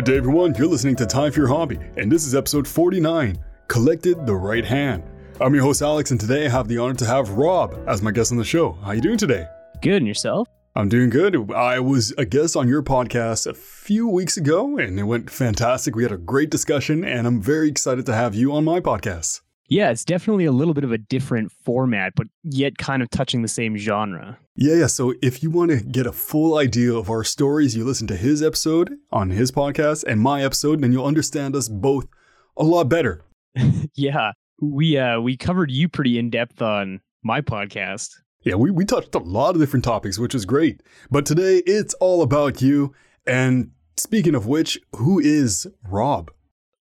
Good day, everyone. You're listening to Time for Your Hobby, and this is episode 49 Collected the Right Hand. I'm your host, Alex, and today I have the honor to have Rob as my guest on the show. How are you doing today? Good, and yourself? I'm doing good. I was a guest on your podcast a few weeks ago, and it went fantastic. We had a great discussion, and I'm very excited to have you on my podcast. Yeah, it's definitely a little bit of a different format, but yet kind of touching the same genre. Yeah, yeah. So if you want to get a full idea of our stories, you listen to his episode on his podcast and my episode, and you'll understand us both a lot better. yeah, we uh we covered you pretty in depth on my podcast. Yeah, we, we touched a lot of different topics, which is great. But today it's all about you. And speaking of which, who is Rob?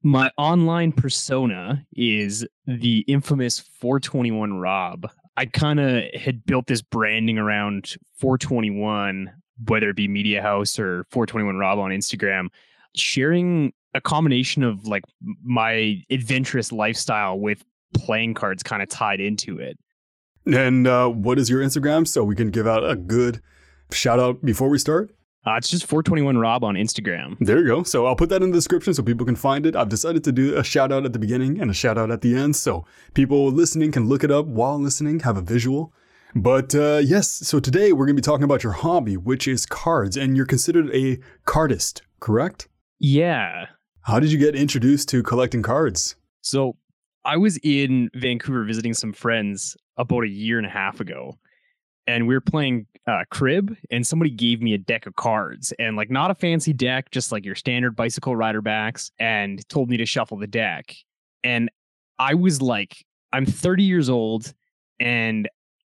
My online persona is the infamous 421 Rob. I kind of had built this branding around 421, whether it be Media House or 421 Rob on Instagram, sharing a combination of like my adventurous lifestyle with playing cards kind of tied into it. And uh, what is your Instagram so we can give out a good shout out before we start? Uh, it's just 421 Rob on Instagram. There you go. So I'll put that in the description so people can find it. I've decided to do a shout out at the beginning and a shout out at the end so people listening can look it up while listening, have a visual. But uh, yes, so today we're going to be talking about your hobby, which is cards, and you're considered a cardist, correct? Yeah. How did you get introduced to collecting cards? So I was in Vancouver visiting some friends about a year and a half ago and we were playing uh, crib and somebody gave me a deck of cards and like not a fancy deck just like your standard bicycle rider backs and told me to shuffle the deck. And i was like i'm 30 years old and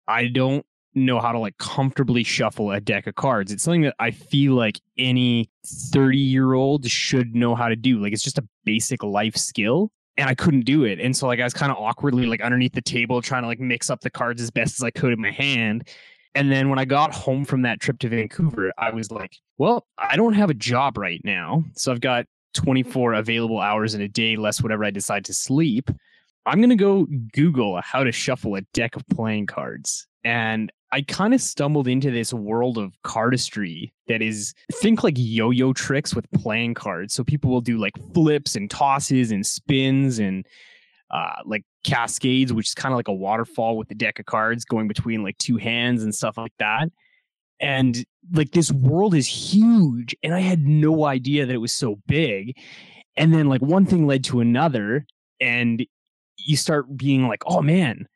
i don't know how to like comfortably shuffle a deck of cards. It's something that i feel like any 30 year old should know how to do. Like it's just a basic life skill and I couldn't do it. And so like I was kind of awkwardly like underneath the table trying to like mix up the cards as best as I could in my hand. And then when I got home from that trip to Vancouver, I was like, well, I don't have a job right now. So I've got 24 available hours in a day, less whatever I decide to sleep. I'm going to go Google how to shuffle a deck of playing cards. And I kind of stumbled into this world of cardistry that is think like yo-yo tricks with playing cards. So people will do like flips and tosses and spins and uh, like cascades, which is kind of like a waterfall with the deck of cards going between like two hands and stuff like that. And like this world is huge, and I had no idea that it was so big. And then like one thing led to another, and you start being like, oh man,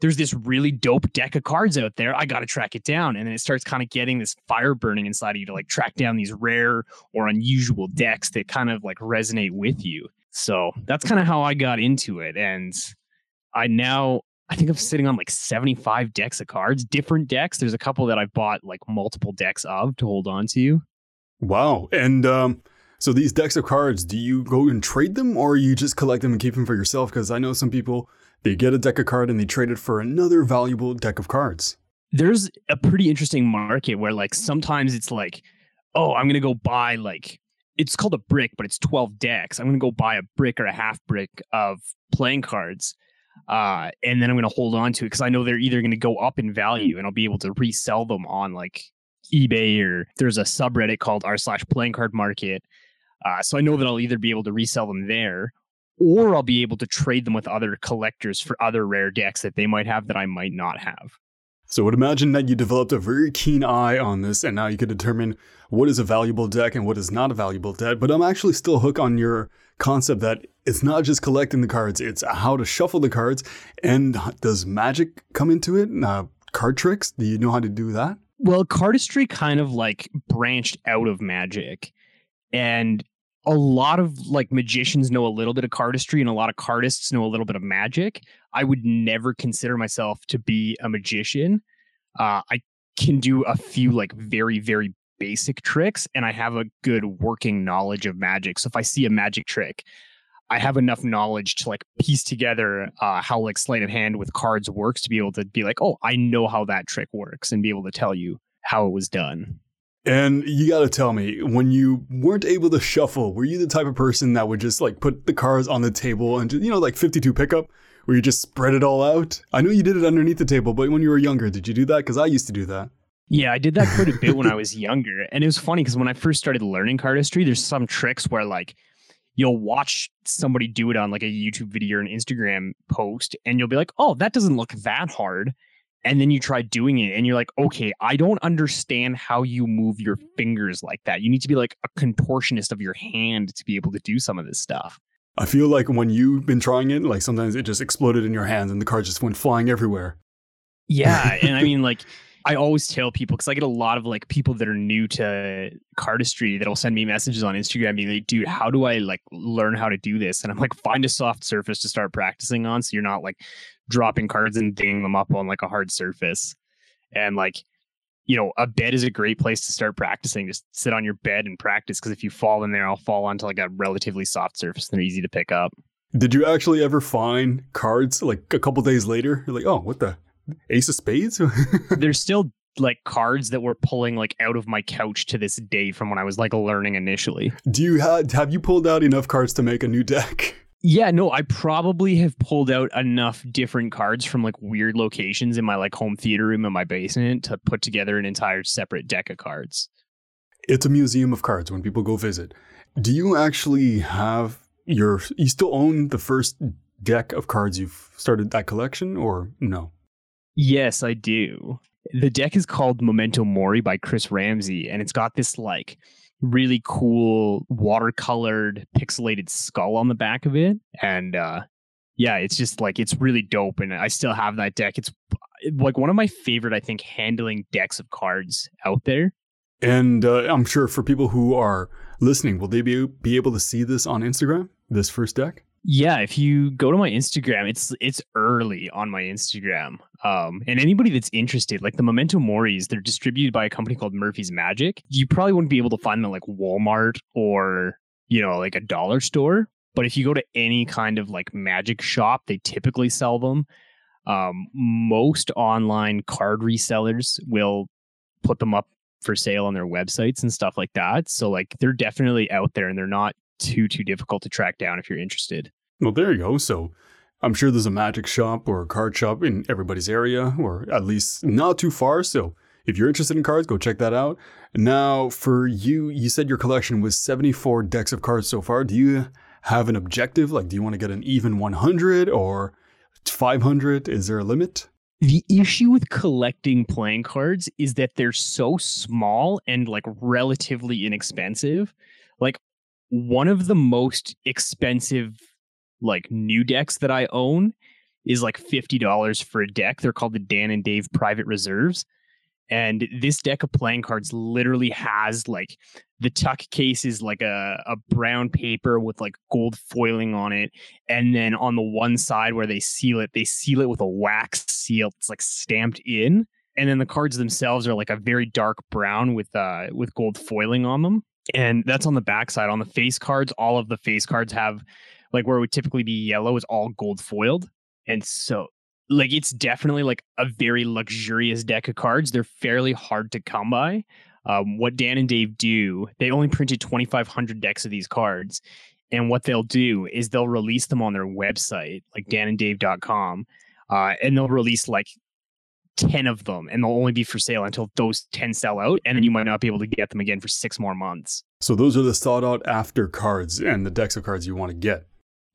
there's this really dope deck of cards out there. I got to track it down. And then it starts kind of getting this fire burning inside of you to like track down these rare or unusual decks that kind of like resonate with you. So that's kind of how I got into it. And I now, I think I'm sitting on like 75 decks of cards, different decks. There's a couple that I've bought like multiple decks of to hold on to. Wow. And, um, so these decks of cards, do you go and trade them or you just collect them and keep them for yourself? Because I know some people they get a deck of card and they trade it for another valuable deck of cards. There's a pretty interesting market where like sometimes it's like, oh, I'm gonna go buy like it's called a brick, but it's 12 decks. I'm gonna go buy a brick or a half brick of playing cards. Uh, and then I'm gonna hold on to it because I know they're either gonna go up in value and I'll be able to resell them on like eBay or there's a subreddit called r slash playing card market. Uh, so I know that I'll either be able to resell them there or I'll be able to trade them with other collectors for other rare decks that they might have that I might not have. So I would imagine that you developed a very keen eye on this, and now you could determine what is a valuable deck and what is not a valuable deck. But I'm actually still hooked on your concept that it's not just collecting the cards; it's how to shuffle the cards. And does magic come into it? Uh, card tricks? Do you know how to do that? Well, cardistry kind of like branched out of magic, and a lot of like magicians know a little bit of cardistry and a lot of cardists know a little bit of magic. I would never consider myself to be a magician. Uh, I can do a few like very, very basic tricks and I have a good working knowledge of magic. So if I see a magic trick, I have enough knowledge to like piece together uh, how like sleight of hand with cards works to be able to be like, oh, I know how that trick works and be able to tell you how it was done. And you got to tell me, when you weren't able to shuffle, were you the type of person that would just like put the cards on the table and, just, you know, like 52 pickup, where you just spread it all out? I know you did it underneath the table, but when you were younger, did you do that? Because I used to do that. Yeah, I did that quite a bit when I was younger. And it was funny because when I first started learning cardistry, there's some tricks where like you'll watch somebody do it on like a YouTube video or an Instagram post, and you'll be like, oh, that doesn't look that hard. And then you try doing it and you're like, mm-hmm. okay, I don't understand how you move your mm-hmm. fingers like that. You need to be like a contortionist of your hand to be able to do some of this stuff. I feel like when you've been trying it, like sometimes it just exploded in your hands and the cards just went flying everywhere. Yeah. and I mean, like, I always tell people because I get a lot of like people that are new to cardistry that'll send me messages on Instagram being like, dude, how do I like learn how to do this? And I'm like, find a soft surface to start practicing on so you're not like dropping cards and dinging them up on like a hard surface. And like, you know, a bed is a great place to start practicing. Just sit on your bed and practice because if you fall in there, I'll fall onto like a relatively soft surface and they're easy to pick up. Did you actually ever find cards like a couple days later? You're like, oh, what the Ace of Spades? There's still like cards that were pulling like out of my couch to this day from when I was like learning initially. Do you have have you pulled out enough cards to make a new deck? Yeah, no, I probably have pulled out enough different cards from like weird locations in my like home theater room in my basement to put together an entire separate deck of cards. It's a museum of cards when people go visit. Do you actually have your you still own the first deck of cards you've started that collection or no? Yes, I do. The deck is called Memento Mori by Chris Ramsay, and it's got this like really cool watercolored pixelated skull on the back of it. And uh yeah, it's just like it's really dope. And I still have that deck. It's like one of my favorite, I think, handling decks of cards out there. And uh, I'm sure for people who are listening, will they be, be able to see this on Instagram, this first deck? Yeah, if you go to my Instagram, it's it's early on my Instagram. Um, and anybody that's interested, like the Memento Moris, they're distributed by a company called Murphy's Magic. You probably wouldn't be able to find them like Walmart or you know like a dollar store. But if you go to any kind of like magic shop, they typically sell them. Um, most online card resellers will put them up for sale on their websites and stuff like that. So like they're definitely out there and they're not too too difficult to track down if you're interested. Well, there you go. So I'm sure there's a magic shop or a card shop in everybody's area, or at least not too far. So if you're interested in cards, go check that out. Now, for you, you said your collection was 74 decks of cards so far. Do you have an objective? Like, do you want to get an even 100 or 500? Is there a limit? The issue with collecting playing cards is that they're so small and like relatively inexpensive. Like one of the most expensive like new decks that I own is like $50 for a deck. They're called the Dan and Dave Private Reserves. And this deck of playing cards literally has like the tuck case is like a, a brown paper with like gold foiling on it. And then on the one side where they seal it, they seal it with a wax seal. It's like stamped in. And then the cards themselves are like a very dark brown with uh with gold foiling on them and that's on the backside. On the face cards, all of the face cards have like where it would typically be yellow is all gold foiled, and so like it's definitely like a very luxurious deck of cards. They're fairly hard to come by. Um, what Dan and Dave do, they only printed 2,500 decks of these cards. And what they'll do is they'll release them on their website, like dananddave.com. Uh, and they'll release like 10 of them and they'll only be for sale until those 10 sell out and then you might not be able to get them again for six more months so those are the sought out after cards and the decks of cards you want to get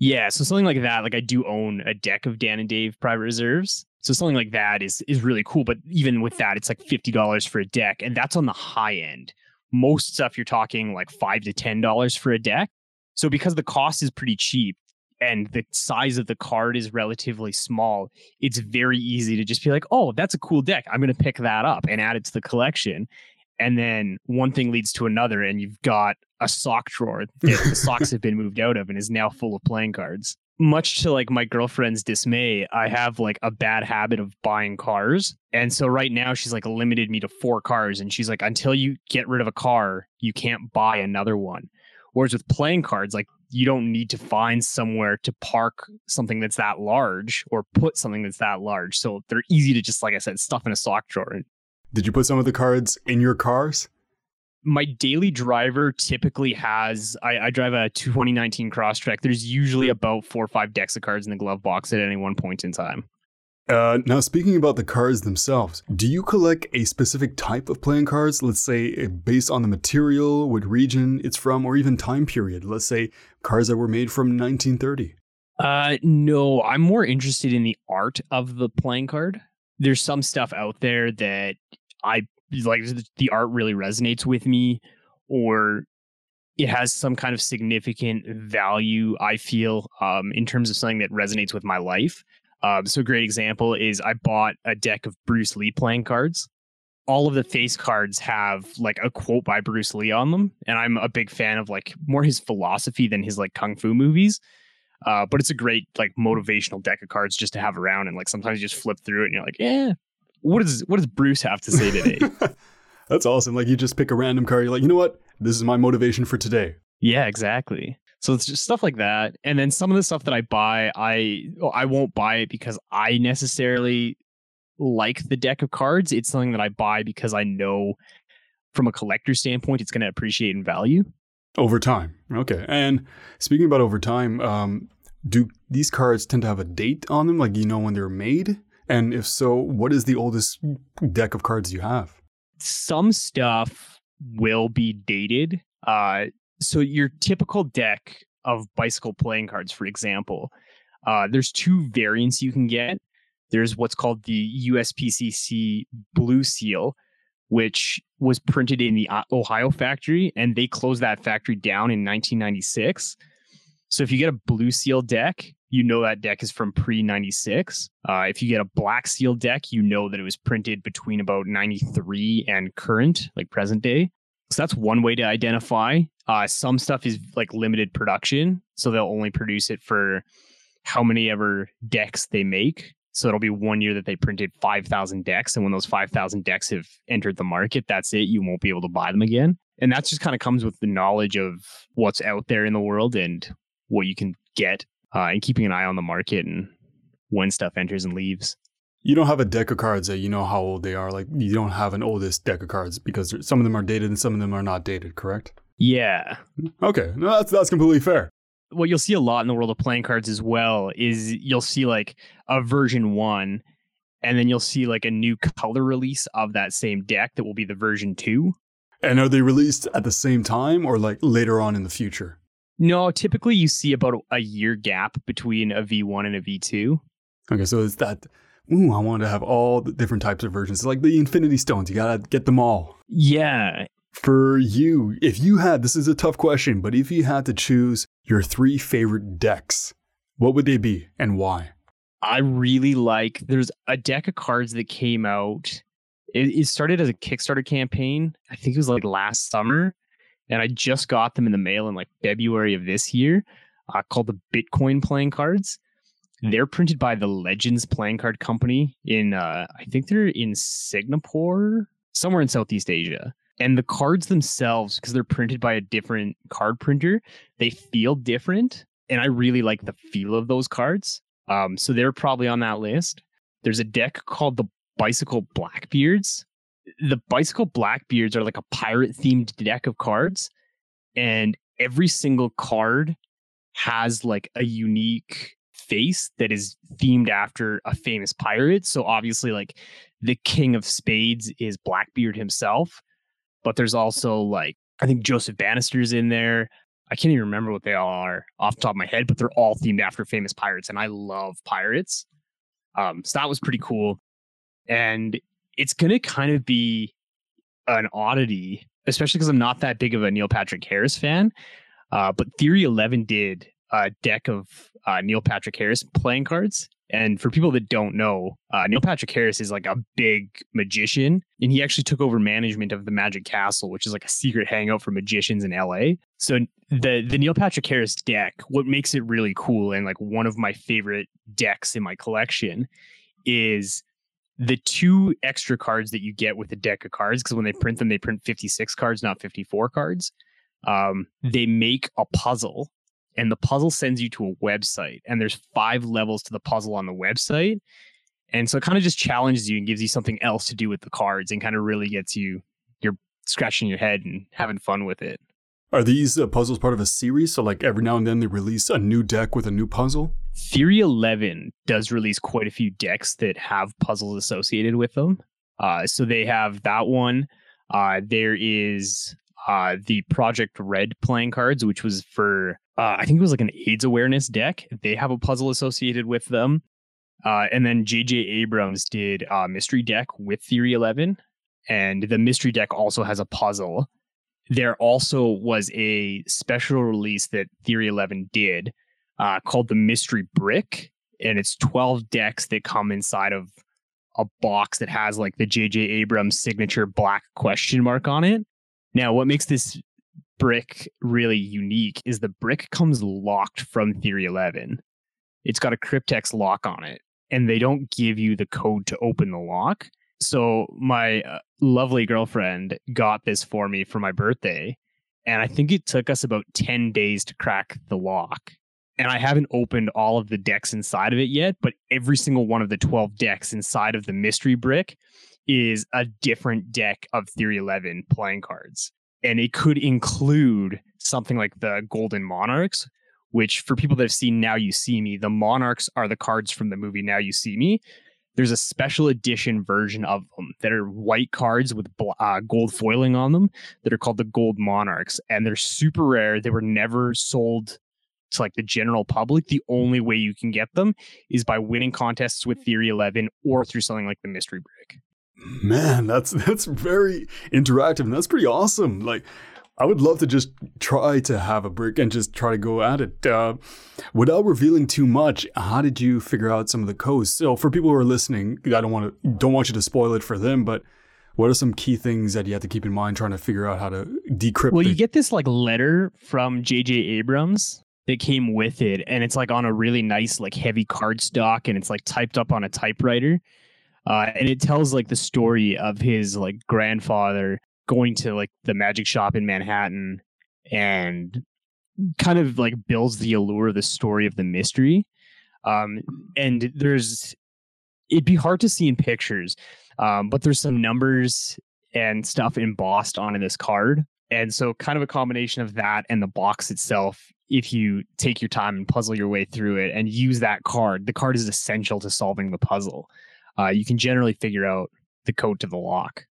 yeah so something like that like i do own a deck of dan and dave private reserves so something like that is is really cool but even with that it's like $50 for a deck and that's on the high end most stuff you're talking like five to ten dollars for a deck so because the cost is pretty cheap and the size of the card is relatively small, it's very easy to just be like, oh, that's a cool deck. I'm to pick that up and add it to the collection. And then one thing leads to another, and you've got a sock drawer that the socks have been moved out of and is now full of playing cards. Much to like my girlfriend's dismay, I have like a bad habit of buying cars. And so right now she's like limited me to four cars. And she's like, until you get rid of a car, you can't buy another one. Whereas with playing cards, like you don't need to find somewhere to park something that's that large or put something that's that large. So they're easy to just, like I said, stuff in a sock drawer. Did you put some of the cards in your cars? My daily driver typically has, I, I drive a 2019 Crosstrek. There's usually about four or five decks of cards in the glove box at any one point in time. Uh, now, speaking about the cards themselves, do you collect a specific type of playing cards? Let's say eh, based on the material, what region it's from, or even time period. Let's say cards that were made from 1930. Uh, no, I'm more interested in the art of the playing card. There's some stuff out there that I like. The art really resonates with me, or it has some kind of significant value. I feel um, in terms of something that resonates with my life. Um, so a great example is I bought a deck of Bruce Lee playing cards. All of the face cards have like a quote by Bruce Lee on them, and I'm a big fan of like more his philosophy than his like kung fu movies. Uh, but it's a great like motivational deck of cards just to have around, and like sometimes you just flip through it and you're like, yeah, what does what does Bruce have to say today? That's awesome. Like you just pick a random card, you're like, you know what, this is my motivation for today. Yeah, exactly. So it's just stuff like that. And then some of the stuff that I buy, I I won't buy it because I necessarily like the deck of cards. It's something that I buy because I know from a collector standpoint it's going to appreciate in value over time. Okay. And speaking about over time, um, do these cards tend to have a date on them like you know when they're made? And if so, what is the oldest deck of cards you have? Some stuff will be dated. Uh, so your typical deck of bicycle playing cards, for example, uh, there's two variants you can get. There's what's called the USPCC Blue Seal, which was printed in the Ohio factory, and they closed that factory down in 1996. So if you get a Blue Seal deck, you know that deck is from pre 96. Uh, if you get a Black Seal deck, you know that it was printed between about 93 and current, like present day. So that's one way to identify. Uh, some stuff is like limited production, so they'll only produce it for how many ever decks they make. So it'll be one year that they printed 5,000 decks. And when those 5,000 decks have entered the market, that's it. You won't be able to buy them again. And that just kind of comes with the knowledge of what's out there in the world and what you can get uh, and keeping an eye on the market and when stuff enters and leaves you don't have a deck of cards that you know how old they are. Like you don't have an oldest deck of cards because some of them are dated and some of them are not dated. Correct? Yeah. Okay, no, that's that's completely fair. What you'll see a lot in the world of playing cards as well is you'll see like a version one, and then you'll see like a new color release of that same deck that will be the version two. And are they released at the same time or like later on in the future? No, typically you see about a year gap between a V1 and a V2. Okay, so it's that ooh, I want to have all the different types of versions. It's like the Infinity Stones, you gotta get them all. Yeah. For you, if you had, this is a tough question, but if you had to choose your three favorite decks, what would they be and why? I really like, there's a deck of cards that came out. It, it started as a Kickstarter campaign. I think it was like last summer. And I just got them in the mail in like February of this year uh, called the Bitcoin playing cards. They're printed by the Legends Playing Card Company in, uh, I think they're in Singapore, somewhere in Southeast Asia. And the cards themselves, because they're printed by a different card printer, they feel different. And I really like the feel of those cards. Um, so they're probably on that list. There's a deck called the Bicycle Blackbeards. The Bicycle Blackbeards are like a pirate themed deck of cards. And every single card has like a unique face that is themed after a famous pirate. So obviously, like the King of Spades is Blackbeard himself, but there's also like I think Joseph Bannister's in there. I can't even remember what they all are off the top of my head, but they're all themed after famous pirates, and I love pirates. Um, so that was pretty cool, and it's gonna kind of be an oddity, especially because I'm not that big of a Neil Patrick Harris fan. Uh, but Theory Eleven did a deck of uh, Neil Patrick Harris playing cards. And for people that don't know, uh, Neil Patrick Harris is like a big magician, and he actually took over management of the Magic Castle, which is like a secret hangout for magicians in LA. So the the Neil Patrick Harris deck, what makes it really cool and like one of my favorite decks in my collection, is the two extra cards that you get with a deck of cards. Because when they print them, they print fifty six cards, not fifty four cards. Um, they make a puzzle and the puzzle sends you to a website and there's five levels to the puzzle on the website and so it kind of just challenges you and gives you something else to do with the cards and kind of really gets you you're scratching your head and having fun with it are these uh, puzzles part of a series so like every now and then they release a new deck with a new puzzle Theory 11 does release quite a few decks that have puzzles associated with them. Uh, so they have that one. Uh, there is uh, the Project Red playing cards, which was for, uh, I think it was like an AIDS awareness deck. They have a puzzle associated with them. Uh, and then J.J. Abrams did a mystery deck with Theory 11. And the mystery deck also has a puzzle. There also was a special release that Theory 11 did uh, called the Mystery Brick. And it's 12 decks that come inside of a box that has like the J.J. Abrams signature black question mark on it. Now, what makes this brick really unique is the brick comes locked from Theory 11. It's got a Cryptex lock on it, and they don't give you the code to open the lock. So, my uh, lovely girlfriend got this for me for my birthday, and I think it took us about 10 days to crack the lock and I haven't opened all of the decks inside of it yet, but every single one of the 12 decks inside of the mystery brick is a different deck of Theory 11 playing cards. And it could include something like the Golden Monarchs, which for people that have seen Now You See Me, the Monarchs are the cards from the movie Now You See Me. There's a special edition version of them that are white cards with uh, gold foiling on them that are called the Gold Monarchs. And they're super rare. They were never sold to like the general public, the only way you can get them is by winning contests with Theory 11 or through something like the Mystery Brick. Man, that's that's very interactive and that's pretty awesome. Like I would love to just try to have a brick and just try to go at it. Uh, without revealing too much, how did you figure out some of the codes? So for people who are listening, I don't want to don't want you to spoil it for them, but what are some key things that you have to keep in mind trying to figure out how to decrypt? Well, the- you get this like letter from J.J. Abrams that came with it and it's like on a really nice like heavy cardstock, and it's like typed up on a typewriter uh, and it tells like the story of his like grandfather going to like the magic shop in manhattan and kind of like builds the allure of the story of the mystery um, and there's it'd be hard to see in pictures um, but there's some numbers and stuff embossed onto this card and so kind of a combination of that and the box itself if you take your time and puzzle your way through it and use that card, the card is essential to solving the puzzle. Uh, you can generally figure out the code to the lock.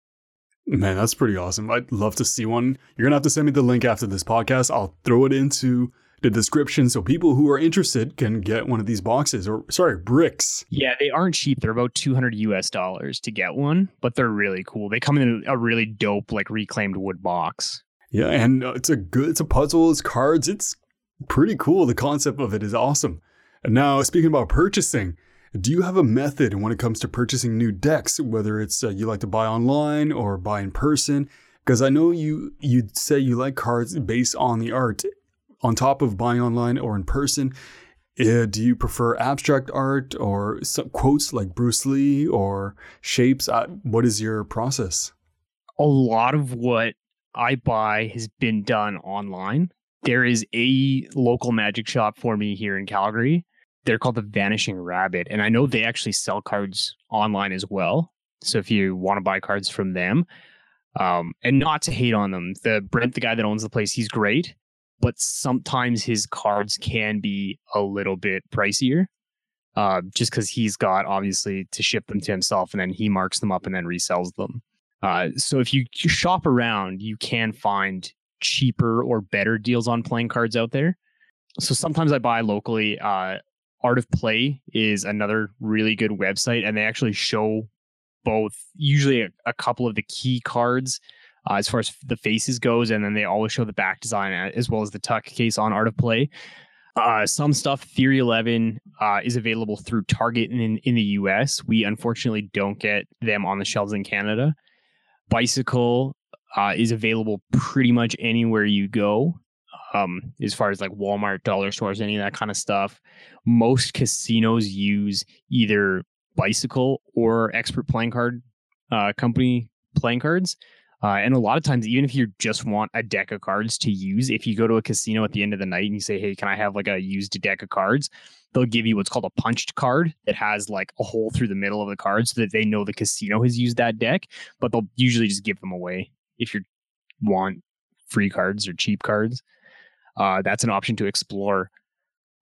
Man, that's pretty awesome. I'd love to see one. You're going to have to send me the link after this podcast. I'll throw it into the description so people who are interested can get one of these boxes or, sorry, bricks. Yeah, they aren't cheap. They're about 200 US dollars to get one, but they're really cool. They come in a really dope, like reclaimed wood box. Yeah, and uh, it's a good, it's a puzzle, it's cards, it's pretty cool. The concept of it is awesome. And now, speaking about purchasing, do you have a method when it comes to purchasing new decks, whether it's uh, you like to buy online or buy in person? Because I know you you say you like cards based on the art. On top of buying online or in person, uh, do you prefer abstract art or quotes like Bruce Lee or shapes? Uh, what is your process? A lot of what I buy has been done online there is a local magic shop for me here in Calgary. They're called the Vanishing Rabbit. And I know they actually sell cards online as well. So if you want to buy cards from them, um, and not to hate on them, the Brent, the guy that owns the place, he's great, but sometimes his cards can be a little bit pricier. Uh, just because he's got obviously to ship them to himself and then he marks them up and then resells them. Uh, so if you shop around, you can find cheaper or better deals on playing cards out there. So sometimes I buy locally. Uh, Art of Play is another really good website, and they actually show both usually a, a couple of the key cards uh, as far as the faces goes, and then they always show the back design as well as the tuck case on Art of Play. Uh, some stuff, Theory 11, uh, is available through Target in, in the US. We unfortunately don't get them on the shelves in Canada. Bicycle uh, is available pretty much anywhere you go. Um, as far as like Walmart, dollar stores, any of that kind of stuff. Most casinos use either Bicycle or Expert Playing Card uh, Company playing cards. Uh, and a lot of times, even if you just want a deck of cards to use, if you go to a casino at the end of the night and you say, "Hey, can I have like a used deck of cards?" They'll give you what's called a punched card that has like a hole through the middle of the card, so that they know the casino has used that deck. But they'll usually just give them away if you want free cards or cheap cards. Uh, that's an option to explore.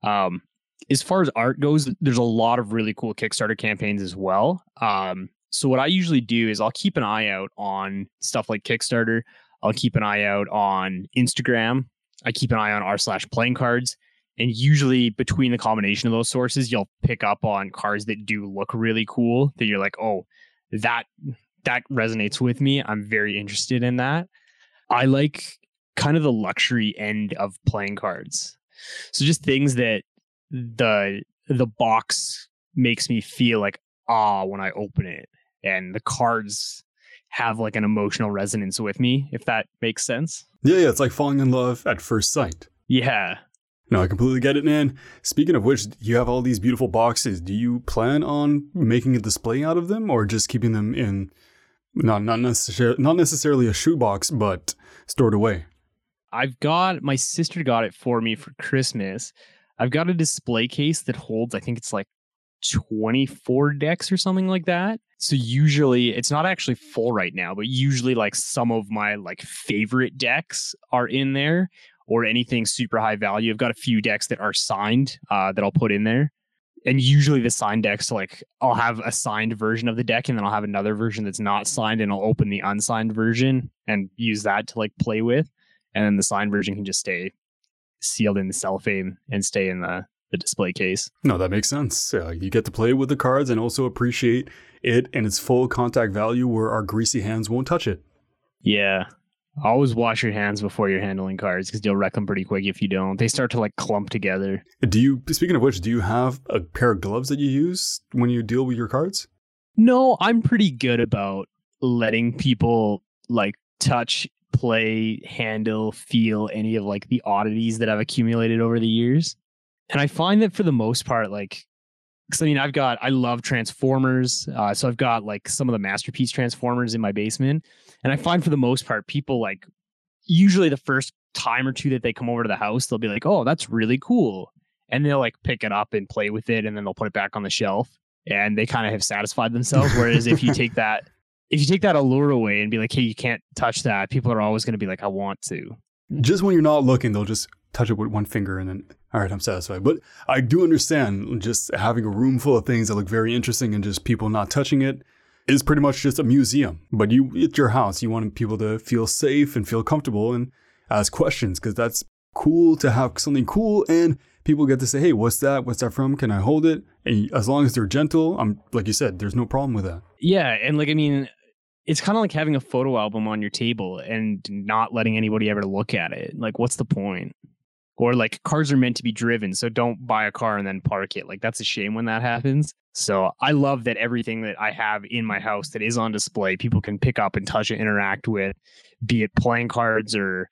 Um, as far as art goes, there's a lot of really cool Kickstarter campaigns as well. Um, so what I usually do is I'll keep an eye out on stuff like Kickstarter. I'll keep an eye out on Instagram. I keep an eye on r slash playing cards. And usually between the combination of those sources, you'll pick up on cards that do look really cool that you're like, oh, that that resonates with me. I'm very interested in that. I like kind of the luxury end of playing cards. So just things that the the box makes me feel like ah when I open it and the cards have like an emotional resonance with me if that makes sense. Yeah, yeah, it's like falling in love at first sight. Yeah. No, I completely get it, man. Speaking of which, you have all these beautiful boxes. Do you plan on making a display out of them or just keeping them in not not necessarily not necessarily a shoebox, but stored away? I've got my sister got it for me for Christmas. I've got a display case that holds, I think it's like 24 decks or something like that. So usually it's not actually full right now, but usually like some of my like favorite decks are in there or anything super high value. I've got a few decks that are signed uh, that I'll put in there. And usually the signed decks, like I'll have a signed version of the deck and then I'll have another version that's not signed and I'll open the unsigned version and use that to like play with. And then the signed version can just stay sealed in the cellophane and stay in the, the display case. No, that makes sense. Uh, you get to play with the cards and also appreciate it and its full contact value where our greasy hands won't touch it. Yeah. Always wash your hands before you're handling cards because you'll wreck them pretty quick if you don't. They start to like clump together. Do you, speaking of which, do you have a pair of gloves that you use when you deal with your cards? No, I'm pretty good about letting people like touch, play, handle, feel any of like the oddities that I've accumulated over the years. And I find that for the most part, like, because I mean, I've got, I love Transformers. Uh, so I've got like some of the masterpiece Transformers in my basement. And I find for the most part, people like, usually the first time or two that they come over to the house, they'll be like, oh, that's really cool. And they'll like pick it up and play with it and then they'll put it back on the shelf and they kind of have satisfied themselves. Whereas if you take that, if you take that allure away and be like, hey, you can't touch that, people are always going to be like, I want to. Just when you're not looking, they'll just touch it with one finger and then, all right, I'm satisfied. But I do understand just having a room full of things that look very interesting and just people not touching it is pretty much just a museum. But you, it's your house. You want people to feel safe and feel comfortable and ask questions because that's cool to have something cool and people get to say, hey, what's that? What's that from? Can I hold it? And as long as they're gentle, I'm like you said, there's no problem with that. Yeah. And like, I mean, it's kind of like having a photo album on your table and not letting anybody ever look at it. Like, what's the point? Or like cars are meant to be driven, so don't buy a car and then park it. Like that's a shame when that happens. So I love that everything that I have in my house that is on display, people can pick up and touch and interact with, be it playing cards or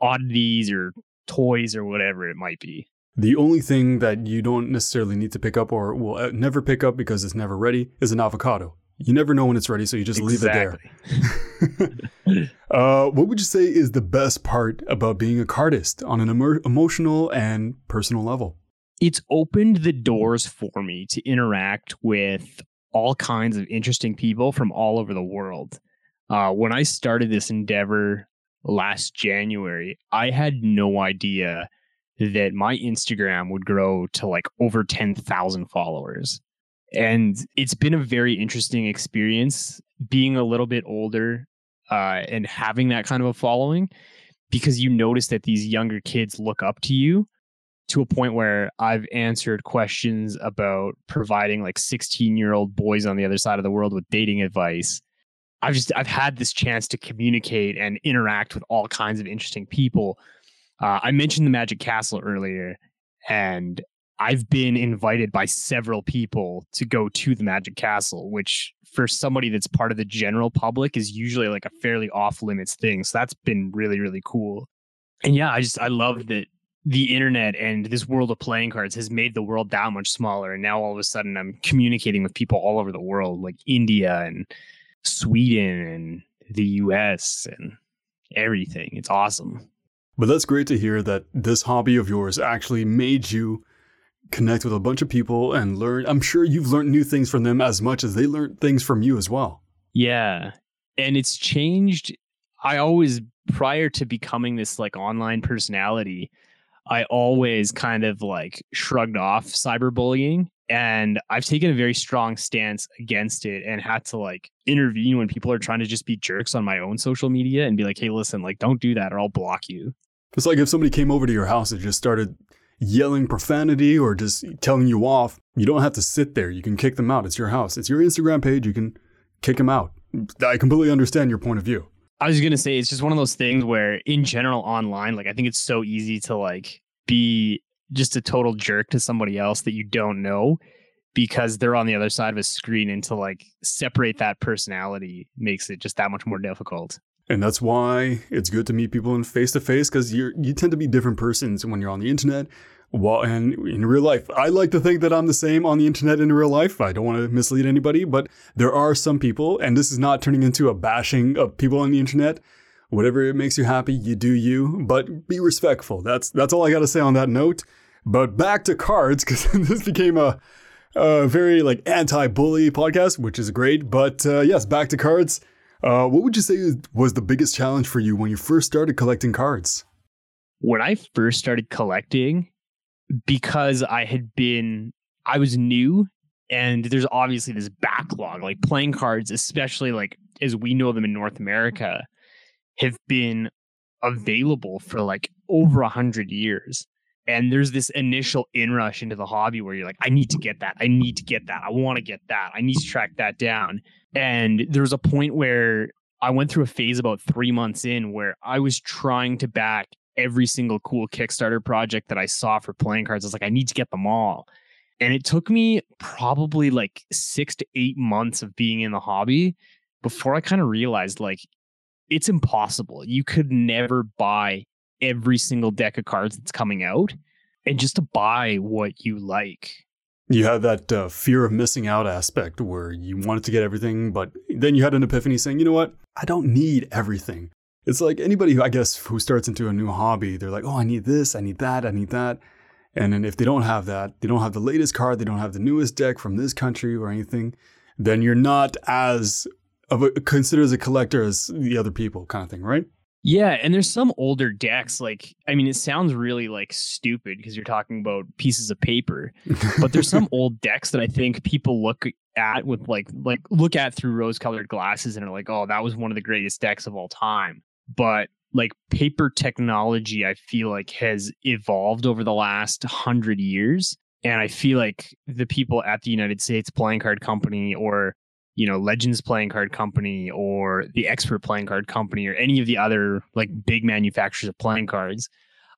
oddities or toys or whatever it might be. The only thing that you don't necessarily need to pick up or will uh, never pick up because it's never ready is an avocado. You never know when it's ready, so you just exactly. leave it there. uh, what would you say is the best part about being a cardist on an emo- emotional and personal level? It's opened the doors for me to interact with all kinds of interesting people from all over the world. Uh, when I started this endeavor last January, I had no idea that my Instagram would grow to like over 10,000 followers. And it's been a very interesting experience being a little bit older uh, and having that kind of a following because you notice that these younger kids look up to you to a point where I've answered questions about providing like 16 year old boys on the other side of the world with dating advice. I've just I've had this chance to communicate and interact with all kinds of interesting people. Uh, I mentioned the Magic Castle earlier, and I've been invited by several people to go to the Magic Castle, which for somebody that's part of the general public is usually like a fairly off limits thing. So that's been really, really cool. And yeah, I just, I love that the internet and this world of playing cards has made the world that much smaller. And now all of a sudden I'm communicating with people all over the world, like India and Sweden and the US and everything. It's awesome. But that's great to hear that this hobby of yours actually made you connect with a bunch of people and learn. I'm sure you've learned new things from them as much as they learned things from you as well. Yeah. And it's changed. I always, prior to becoming this like online personality, I always kind of like shrugged off cyberbullying and I've taken a very strong stance against it and had to like intervene when people are trying to just be jerks on my own social media and be like, hey, listen, like don't do that or I'll block you. It's like if somebody came over to your house and just started yelling profanity or just telling you off, you don't have to sit there. You can kick them out. It's your house. It's your Instagram page. You can kick them out. I completely understand your point of view. I was gonna say it's just one of those things where in general online, like I think it's so easy to like be just a total jerk to somebody else that you don't know because they're on the other side of a screen and to like separate that personality makes it just that much more difficult. And that's why it's good to meet people in face to face because you you tend to be different persons when you're on the internet. Well, and in real life, I like to think that I'm the same on the internet in real life. I don't want to mislead anybody, but there are some people, and this is not turning into a bashing of people on the internet. Whatever it makes you happy, you do you, but be respectful. That's that's all I got to say on that note. But back to cards because this became a, a very like anti-bully podcast, which is great. But uh, yes, back to cards. Uh, what would you say was the biggest challenge for you when you first started collecting cards? When I first started collecting, because I had been, I was new, and there's obviously this backlog. Like playing cards, especially like as we know them in North America, have been available for like over a hundred years. And there's this initial inrush into the hobby where you're like, I need to get that. I need to get that. I want to get that. I need to track that down. And there was a point where I went through a phase about three months in where I was trying to back every single cool Kickstarter project that I saw for playing cards. I was like, I need to get them all. And it took me probably like six to eight months of being in the hobby before I kind of realized like it's impossible. You could never buy every single deck of cards that's coming out and just to buy what you like. You had that uh, fear of missing out aspect where you wanted to get everything, but then you had an epiphany saying, you know what? I don't need everything. It's like anybody who I guess who starts into a new hobby, they're like, oh, I need this, I need that, I need that. And then if they don't have that, they don't have the latest card, they don't have the newest deck from this country or anything, then you're not as of a considered as a collector as the other people, kind of thing, right? Yeah, and there's some older decks like I mean it sounds really like stupid because you're talking about pieces of paper. but there's some old decks that I think people look at with like like look at through rose-colored glasses and are like, "Oh, that was one of the greatest decks of all time." But like paper technology I feel like has evolved over the last 100 years and I feel like the people at the United States Playing Card Company or you know legends playing card company or the expert playing card company or any of the other like big manufacturers of playing cards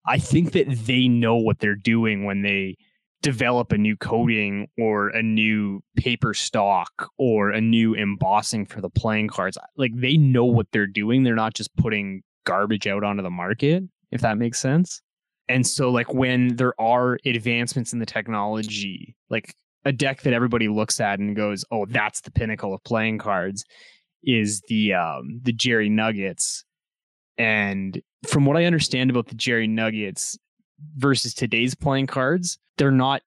i think that they know what they're doing when they develop a new coating or a new paper stock or a new embossing for the playing cards. Like they know what they're doing. They're not just putting garbage out onto the market if that makes sense. And so like when there are advancements in the technology like a deck that everybody looks at and goes, "Oh, that's the pinnacle of playing cards," is the um, the Jerry Nuggets. And from what I understand about the Jerry Nuggets versus today's playing cards, they're not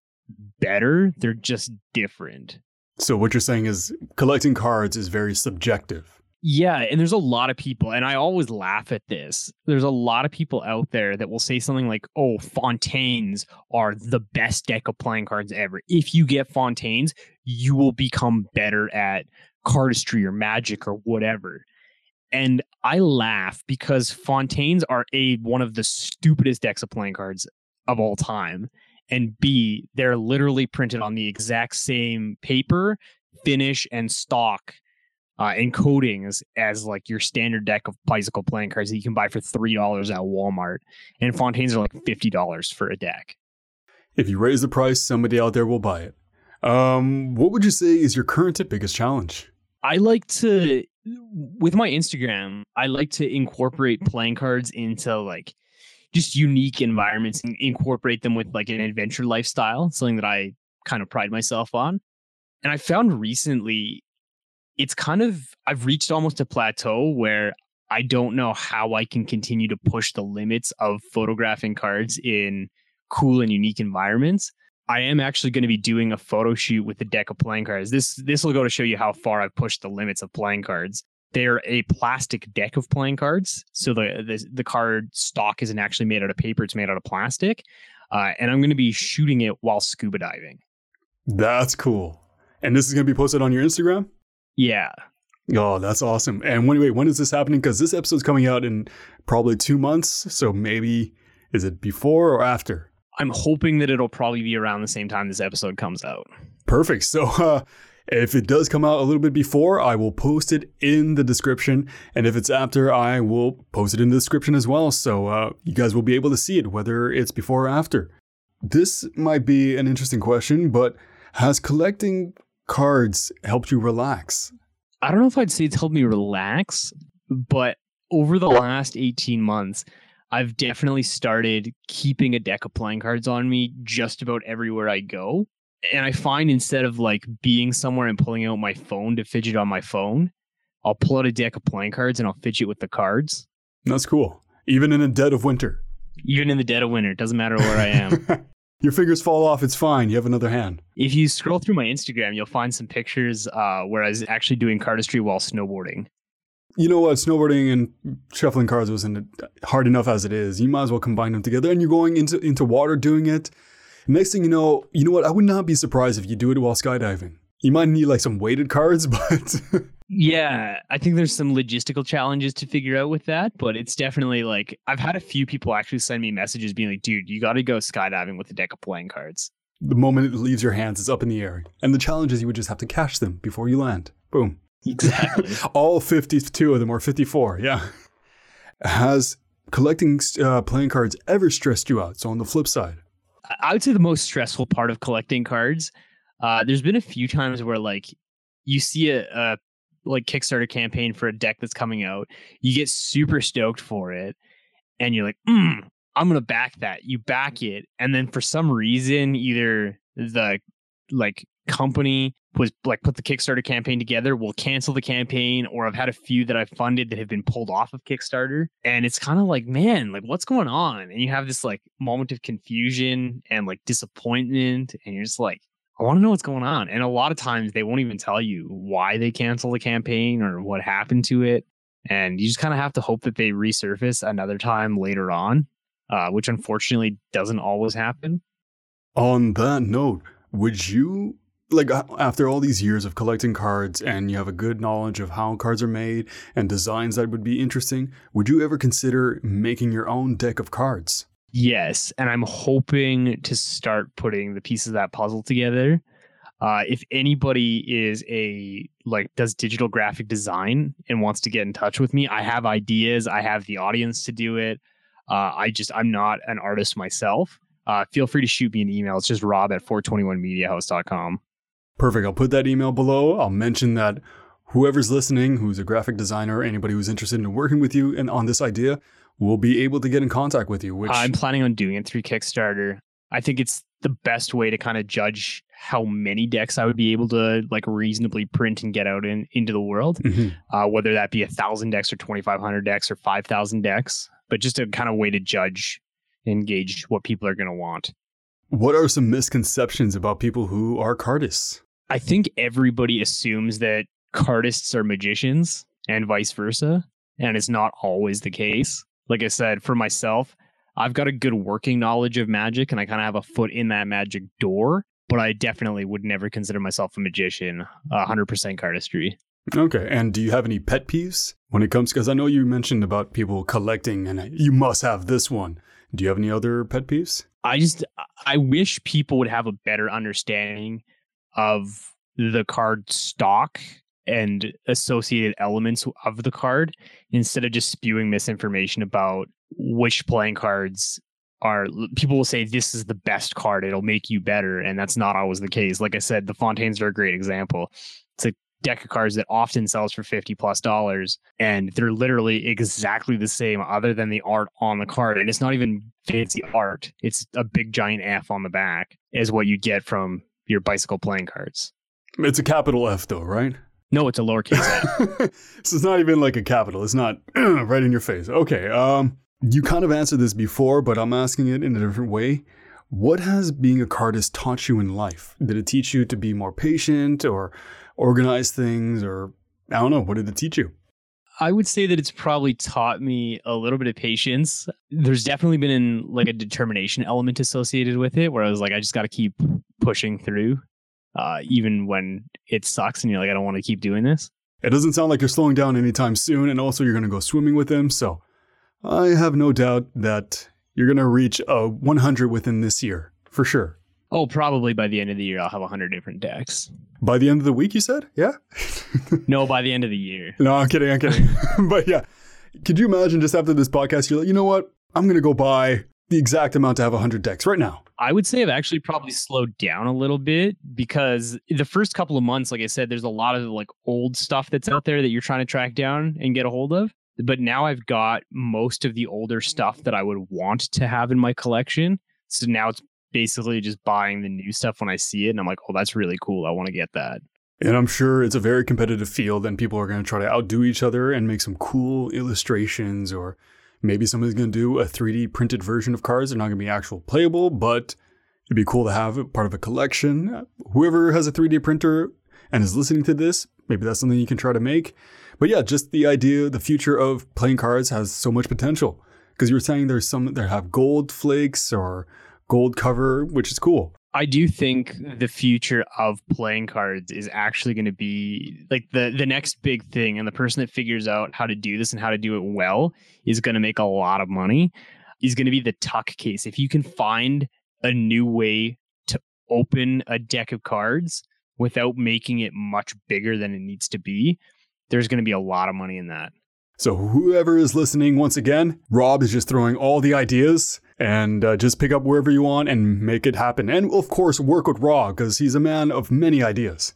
better; they're just different. So what you're saying is collecting cards is very subjective. Yeah, and there's a lot of people, and I always laugh at this. There's a lot of people out there that will say something like, "Oh, Fontaines are the best deck of playing cards ever. If you get Fontaines, you will become better at cardistry or magic or whatever." And I laugh because Fontaines are a one of the stupidest decks of playing cards of all time, and B, they're literally printed on the exact same paper, finish, and stock uh, encoding as, as like your standard deck of bicycle playing cards that you can buy for three dollars at Walmart, and Fontaines are like fifty dollars for a deck. If you raise the price, somebody out there will buy it. Um, what would you say is your current biggest challenge? I like to, with my Instagram, I like to incorporate playing cards into like just unique environments and incorporate them with like an adventure lifestyle, something that I kind of pride myself on. And I found recently it's kind of I've reached almost a plateau where I don't know how I can continue to push the limits of photographing cards in cool and unique environments. I am actually going to be doing a photo shoot with a deck of playing cards. This this will go to show you how far I've pushed the limits of playing cards. They're a plastic deck of playing cards. So the, the, the card stock isn't actually made out of paper, it's made out of plastic. Uh, and I'm going to be shooting it while scuba diving. That's cool. And this is going to be posted on your Instagram? Yeah. Oh, that's awesome. And when, wait, when is this happening? Because this episode's coming out in probably two months. So maybe, is it before or after? I'm hoping that it'll probably be around the same time this episode comes out. Perfect. So, uh, if it does come out a little bit before, I will post it in the description. And if it's after, I will post it in the description as well. So uh, you guys will be able to see it, whether it's before or after. This might be an interesting question, but has collecting cards helped you relax? I don't know if I'd say it's helped me relax, but over the last 18 months, I've definitely started keeping a deck of playing cards on me just about everywhere I go and I find instead of like being somewhere and pulling out my phone to fidget on my phone, I'll pull out a deck of playing cards and I'll fidget with the cards. That's cool. Even in the dead of winter. Even in the dead of winter, it doesn't matter where I am. Your fingers fall off, it's fine. You have another hand. If you scroll through my Instagram, you'll find some pictures uh, where I was actually doing cardistry while snowboarding. You know what? Snowboarding and shuffling cards wasn't hard enough as it is. You might as well combine them together. And you're going into, into water doing it. Next thing you know, you know what? I would not be surprised if you do it while skydiving. You might need like some weighted cards, but yeah, I think there's some logistical challenges to figure out with that, but it's definitely like I've had a few people actually send me messages being like, "Dude, you got to go skydiving with a deck of playing cards." The moment it leaves your hands, it's up in the air, and the challenge is you would just have to cash them before you land. Boom. Exactly. All 52 of them, or 54. Yeah. Has collecting uh, playing cards ever stressed you out? So on the flip side. I would say the most stressful part of collecting cards. Uh, there's been a few times where like you see a, a like Kickstarter campaign for a deck that's coming out, you get super stoked for it, and you're like, mm, I'm gonna back that. You back it, and then for some reason, either the like company was like put the Kickstarter campaign together will cancel the campaign, or I've had a few that I've funded that have been pulled off of Kickstarter. And it's kind of like, man, like what's going on? And you have this like moment of confusion and like disappointment, and you're just like, I want to know what's going on. And a lot of times they won't even tell you why they cancel the campaign or what happened to it. And you just kind of have to hope that they resurface another time later on, uh, which unfortunately doesn't always happen. On that note, would you like after all these years of collecting cards and you have a good knowledge of how cards are made and designs that would be interesting, would you ever consider making your own deck of cards? Yes, and I'm hoping to start putting the pieces of that puzzle together. Uh, if anybody is a like does digital graphic design and wants to get in touch with me, I have ideas. I have the audience to do it. Uh, I just I'm not an artist myself. Uh, feel free to shoot me an email. It's just rob at 421mediahouse.com. Perfect. I'll put that email below. I'll mention that whoever's listening, who's a graphic designer, anybody who's interested in working with you and on this idea, will be able to get in contact with you. Which I'm planning on doing it through Kickstarter. I think it's the best way to kind of judge how many decks I would be able to like reasonably print and get out in into the world, mm-hmm. uh, whether that be a thousand decks or twenty five hundred decks or five thousand decks, but just a kind of way to judge and gauge what people are going to want. What are some misconceptions about people who are cardists? I think everybody assumes that cardists are magicians and vice versa, and it's not always the case. Like I said, for myself, I've got a good working knowledge of magic and I kind of have a foot in that magic door, but I definitely would never consider myself a magician, 100% cardistry. Okay. And do you have any pet peeves when it comes? Because I know you mentioned about people collecting and you must have this one. Do you have any other pet peeves? I just, I wish people would have a better understanding of the card stock and associated elements of the card instead of just spewing misinformation about which playing cards are people will say this is the best card. It'll make you better. And that's not always the case. Like i said the fontaines are a great example. It's a deck of cards that often sells for 50 plus dollars and they're literally exactly the same other than the art on the card. And it's not even fancy art. It's a big giant f on the back is what you get from your bicycle playing cards. It's a capital F though, right? No, it's a lowercase f. so it's not even like a capital. It's not right in your face. Okay. Um, you kind of answered this before, but I'm asking it in a different way. What has being a cardist taught you in life? Did it teach you to be more patient or organize things or I don't know, what did it teach you? I would say that it's probably taught me a little bit of patience. There's definitely been like a determination element associated with it where I was like, I just got to keep pushing through, uh, even when it sucks and you're like, I don't want to keep doing this. It doesn't sound like you're slowing down anytime soon, and also you're going to go swimming with them. So I have no doubt that you're going to reach a 100 within this year for sure. Oh, probably by the end of the year, I'll have 100 different decks. By the end of the week, you said? Yeah? no, by the end of the year. No, I'm kidding. I'm kidding. but yeah, could you imagine just after this podcast, you're like, you know what? I'm going to go buy the exact amount to have 100 decks right now. I would say I've actually probably slowed down a little bit because the first couple of months, like I said, there's a lot of like old stuff that's out there that you're trying to track down and get a hold of. But now I've got most of the older stuff that I would want to have in my collection. So now it's basically just buying the new stuff when I see it. And I'm like, oh, that's really cool. I want to get that. And I'm sure it's a very competitive field, and people are going to try to outdo each other and make some cool illustrations, or maybe somebody's going to do a 3D printed version of cards. They're not going to be actual playable, but it'd be cool to have it part of a collection. Whoever has a 3D printer and is listening to this, maybe that's something you can try to make. But yeah, just the idea, the future of playing cards has so much potential. Because you were saying there's some that have gold flakes or gold cover, which is cool. I do think the future of playing cards is actually going to be like the the next big thing, and the person that figures out how to do this and how to do it well is going to make a lot of money. Is going to be the tuck case. If you can find a new way to open a deck of cards without making it much bigger than it needs to be, there's going to be a lot of money in that. So whoever is listening, once again, Rob is just throwing all the ideas and uh, just pick up wherever you want and make it happen. And of course, work with Rob because he's a man of many ideas.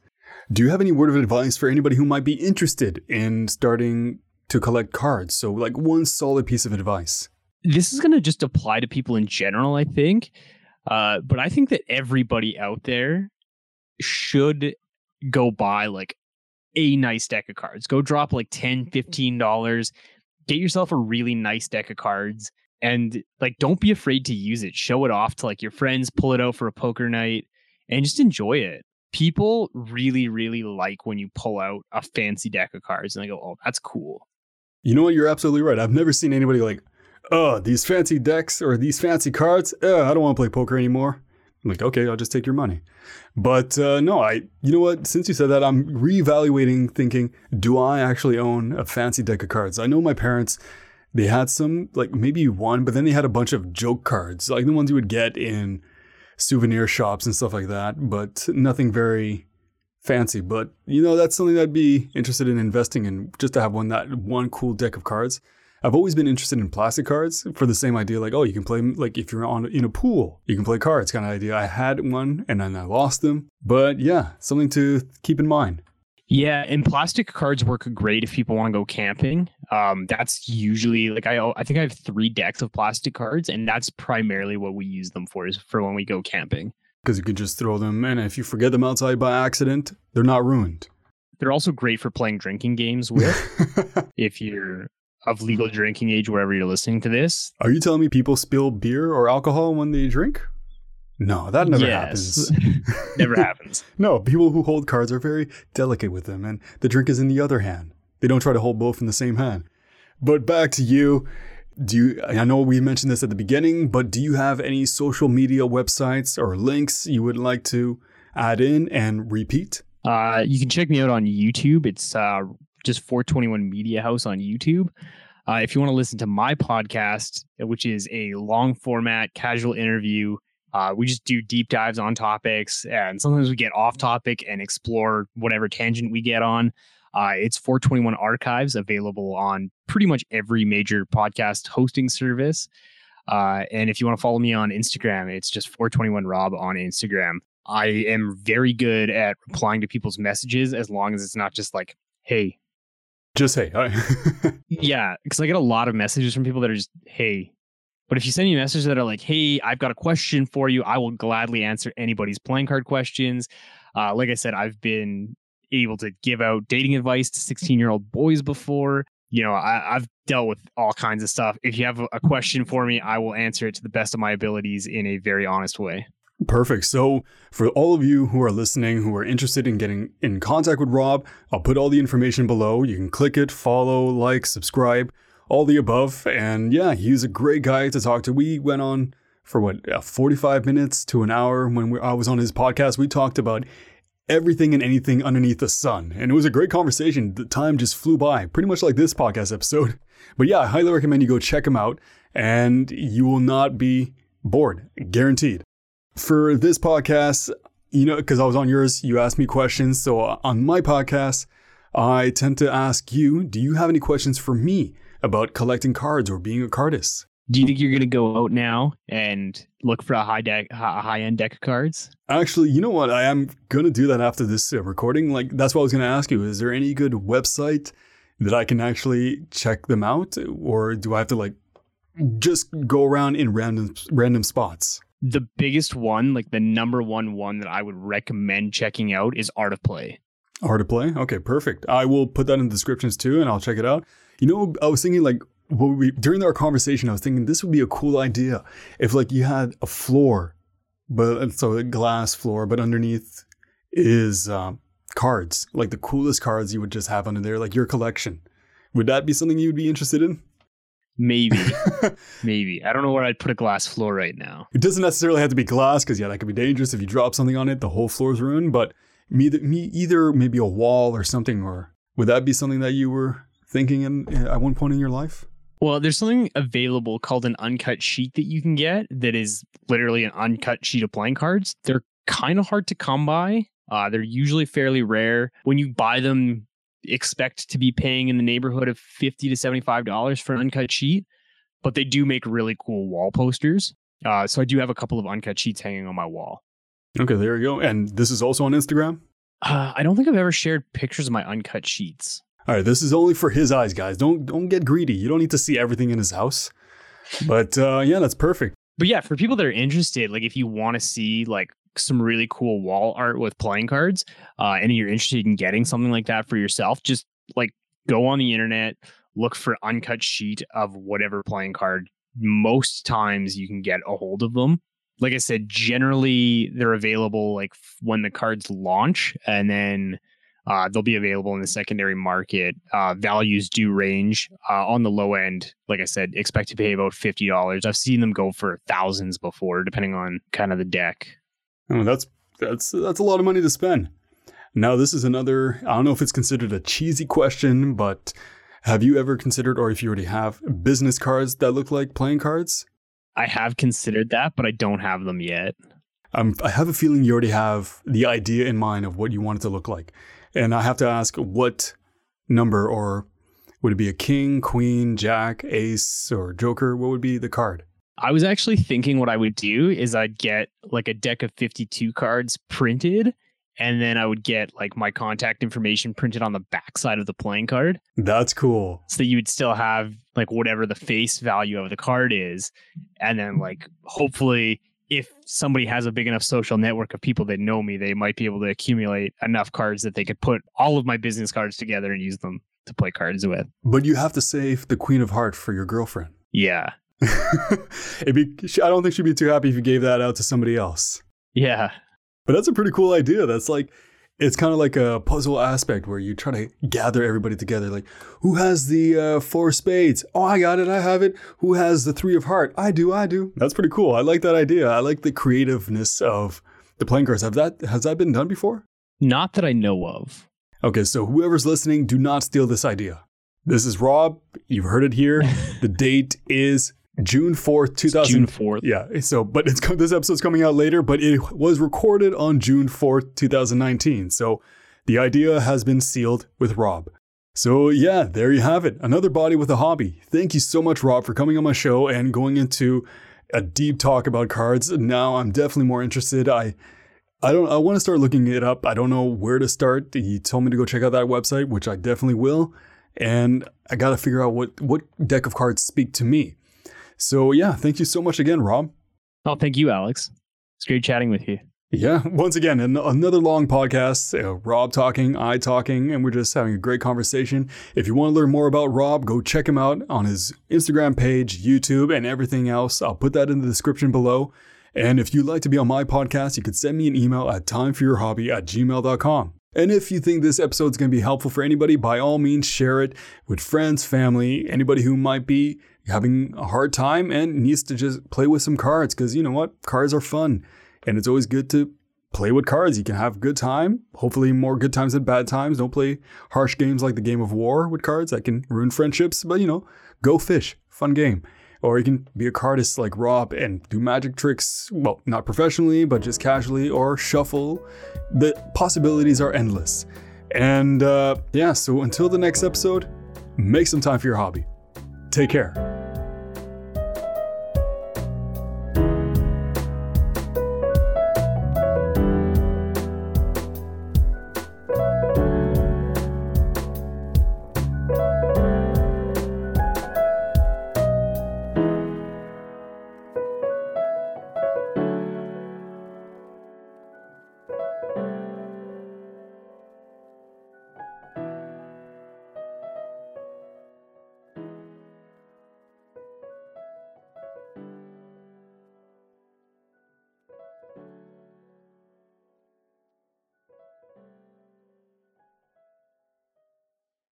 Do you have any word of advice for anybody who might be interested in starting to collect cards? So, like one solid piece of advice. This is going to just apply to people in general, I think. Uh, but I think that everybody out there should go buy like a nice deck of cards. Go drop like 10 $15. Get yourself a really nice deck of cards and like don't be afraid to use it. Show it off to like your friends pull it out for a poker night and just enjoy it. People really really like when you pull out a fancy deck of cards and they go oh that's cool. You know what? You're absolutely right. I've never seen anybody like oh these fancy decks or these fancy cards uh, i don't want to play poker anymore I'm like okay i'll just take your money but uh, no i you know what since you said that i'm reevaluating thinking do i actually own a fancy deck of cards i know my parents they had some like maybe one, but then they had a bunch of joke cards, like the ones you would get in souvenir shops and stuff like that, but nothing very fancy. But you know, that's something I'd be interested in investing in, just to have one that one cool deck of cards. I've always been interested in plastic cards for the same idea, like oh, you can play like if you're on in a pool, you can play cards kind of idea. I had one and then I lost them, but yeah, something to keep in mind. Yeah, and plastic cards work great if people want to go camping. Um, that's usually like I I think I have three decks of plastic cards, and that's primarily what we use them for is for when we go camping. Because you can just throw them, and if you forget them outside by accident, they're not ruined. They're also great for playing drinking games with. if you're of legal drinking age, wherever you're listening to this. Are you telling me people spill beer or alcohol when they drink? No, that never yes. happens. never happens. No, people who hold cards are very delicate with them, and the drink is in the other hand. They don't try to hold both in the same hand. But back to you. Do you, I know we mentioned this at the beginning, but do you have any social media websites or links you would like to add in and repeat? Uh, you can check me out on YouTube. It's uh, just 421 Media House on YouTube. Uh, if you want to listen to my podcast, which is a long format casual interview uh, we just do deep dives on topics, and sometimes we get off topic and explore whatever tangent we get on. Uh, it's 421 Archives, available on pretty much every major podcast hosting service. Uh, and if you want to follow me on Instagram, it's just 421 Rob on Instagram. I am very good at replying to people's messages as long as it's not just like, hey. Just hey. yeah, because I get a lot of messages from people that are just, hey, but if you send me messages that are like, hey, I've got a question for you, I will gladly answer anybody's playing card questions. Uh, like I said, I've been able to give out dating advice to 16 year old boys before. You know, I, have dealt with all kinds of stuff. If you have a question for me, I will answer it to the best of my abilities in a very honest way. Perfect. So, for all of you who are listening who are interested in getting in contact with Rob, I'll put all the information below. You can click it, follow, like, subscribe, all the above. And yeah, he's a great guy to talk to. We went on for what, uh, 45 minutes to an hour when we, I was on his podcast. We talked about everything and anything underneath the sun. And it was a great conversation. The time just flew by, pretty much like this podcast episode. But yeah, I highly recommend you go check him out and you will not be bored, guaranteed. For this podcast, you know, because I was on yours, you asked me questions. So on my podcast, I tend to ask you, do you have any questions for me about collecting cards or being a cardist? Do you think you're going to go out now and look for a high deck, high end deck of cards? Actually, you know what? I am going to do that after this uh, recording. Like, that's what I was going to ask you. Is there any good website that I can actually check them out? Or do I have to, like, just go around in random random spots? The biggest one, like the number one one that I would recommend checking out is Art of Play. Art of Play? Okay, perfect. I will put that in the descriptions too and I'll check it out. You know, I was thinking like we, during our conversation, I was thinking this would be a cool idea if like you had a floor, but so a glass floor, but underneath is um, cards, like the coolest cards you would just have under there, like your collection. Would that be something you'd be interested in? Maybe, maybe. I don't know where I'd put a glass floor right now. It doesn't necessarily have to be glass because yeah, that could be dangerous if you drop something on it. The whole floor is ruined. But me, me either maybe a wall or something. Or would that be something that you were thinking in, at one point in your life? Well, there's something available called an uncut sheet that you can get that is literally an uncut sheet of playing cards. They're kind of hard to come by. Uh, they're usually fairly rare. When you buy them, expect to be paying in the neighborhood of 50 to $75 for an uncut sheet, but they do make really cool wall posters. Uh, so I do have a couple of uncut sheets hanging on my wall. Okay, there you go. And this is also on Instagram? Uh, I don't think I've ever shared pictures of my uncut sheets. All right, this is only for his eyes, guys. Don't don't get greedy. You don't need to see everything in his house. But uh, yeah, that's perfect. But yeah, for people that are interested, like if you want to see like some really cool wall art with playing cards, uh, and you're interested in getting something like that for yourself, just like go on the internet, look for uncut sheet of whatever playing card. Most times you can get a hold of them. Like I said, generally they're available like when the cards launch, and then uh, they'll be available in the secondary market. Uh, values do range uh, on the low end. Like I said, expect to pay about fifty dollars. I've seen them go for thousands before, depending on kind of the deck. Oh, that's that's that's a lot of money to spend. Now, this is another. I don't know if it's considered a cheesy question, but have you ever considered, or if you already have, business cards that look like playing cards? I have considered that, but I don't have them yet. Um, I have a feeling you already have the idea in mind of what you want it to look like. And I have to ask what number or would it be a king, queen, jack, ace, or joker? What would be the card? I was actually thinking what I would do is I'd get like a deck of 52 cards printed and then I would get like my contact information printed on the backside of the playing card. That's cool. So you would still have like whatever the face value of the card is. And then like hopefully if somebody has a big enough social network of people that know me, they might be able to accumulate enough cards that they could put all of my business cards together and use them to play cards with. But you have to save the Queen of Heart for your girlfriend. Yeah. It'd be, I don't think she'd be too happy if you gave that out to somebody else. Yeah. But that's a pretty cool idea. That's like it's kind of like a puzzle aspect where you try to gather everybody together. Like, who has the uh, four spades? Oh, I got it. I have it. Who has the three of heart? I do. I do. That's pretty cool. I like that idea. I like the creativeness of the playing cards. Have that has that been done before? Not that I know of. Okay, so whoever's listening, do not steal this idea. This is Rob. You've heard it here. the date is June 4th, 2000. June 4th. Yeah. So, but it's this episode's coming out later, but it was recorded on June 4th, 2019. So the idea has been sealed with Rob. So, yeah, there you have it. Another body with a hobby. Thank you so much, Rob, for coming on my show and going into a deep talk about cards. Now I'm definitely more interested. I I don't I want to start looking it up. I don't know where to start. He told me to go check out that website, which I definitely will. And I got to figure out what what deck of cards speak to me. So yeah, thank you so much again, Rob. Oh, thank you, Alex. It's great chatting with you. Yeah, once again, another long podcast. Uh, Rob talking, I talking, and we're just having a great conversation. If you want to learn more about Rob, go check him out on his Instagram page, YouTube, and everything else. I'll put that in the description below. And if you'd like to be on my podcast, you could send me an email at timeforyourhobby at gmail.com. And if you think this episode is going to be helpful for anybody, by all means, share it with friends, family, anybody who might be having a hard time and needs to just play with some cards. Because you know what? Cards are fun. And it's always good to play with cards. You can have good time, hopefully, more good times than bad times. Don't play harsh games like the game of war with cards that can ruin friendships. But you know, go fish. Fun game. Or you can be a cardist like Rob and do magic tricks, well, not professionally, but just casually, or shuffle. The possibilities are endless. And uh, yeah, so until the next episode, make some time for your hobby. Take care.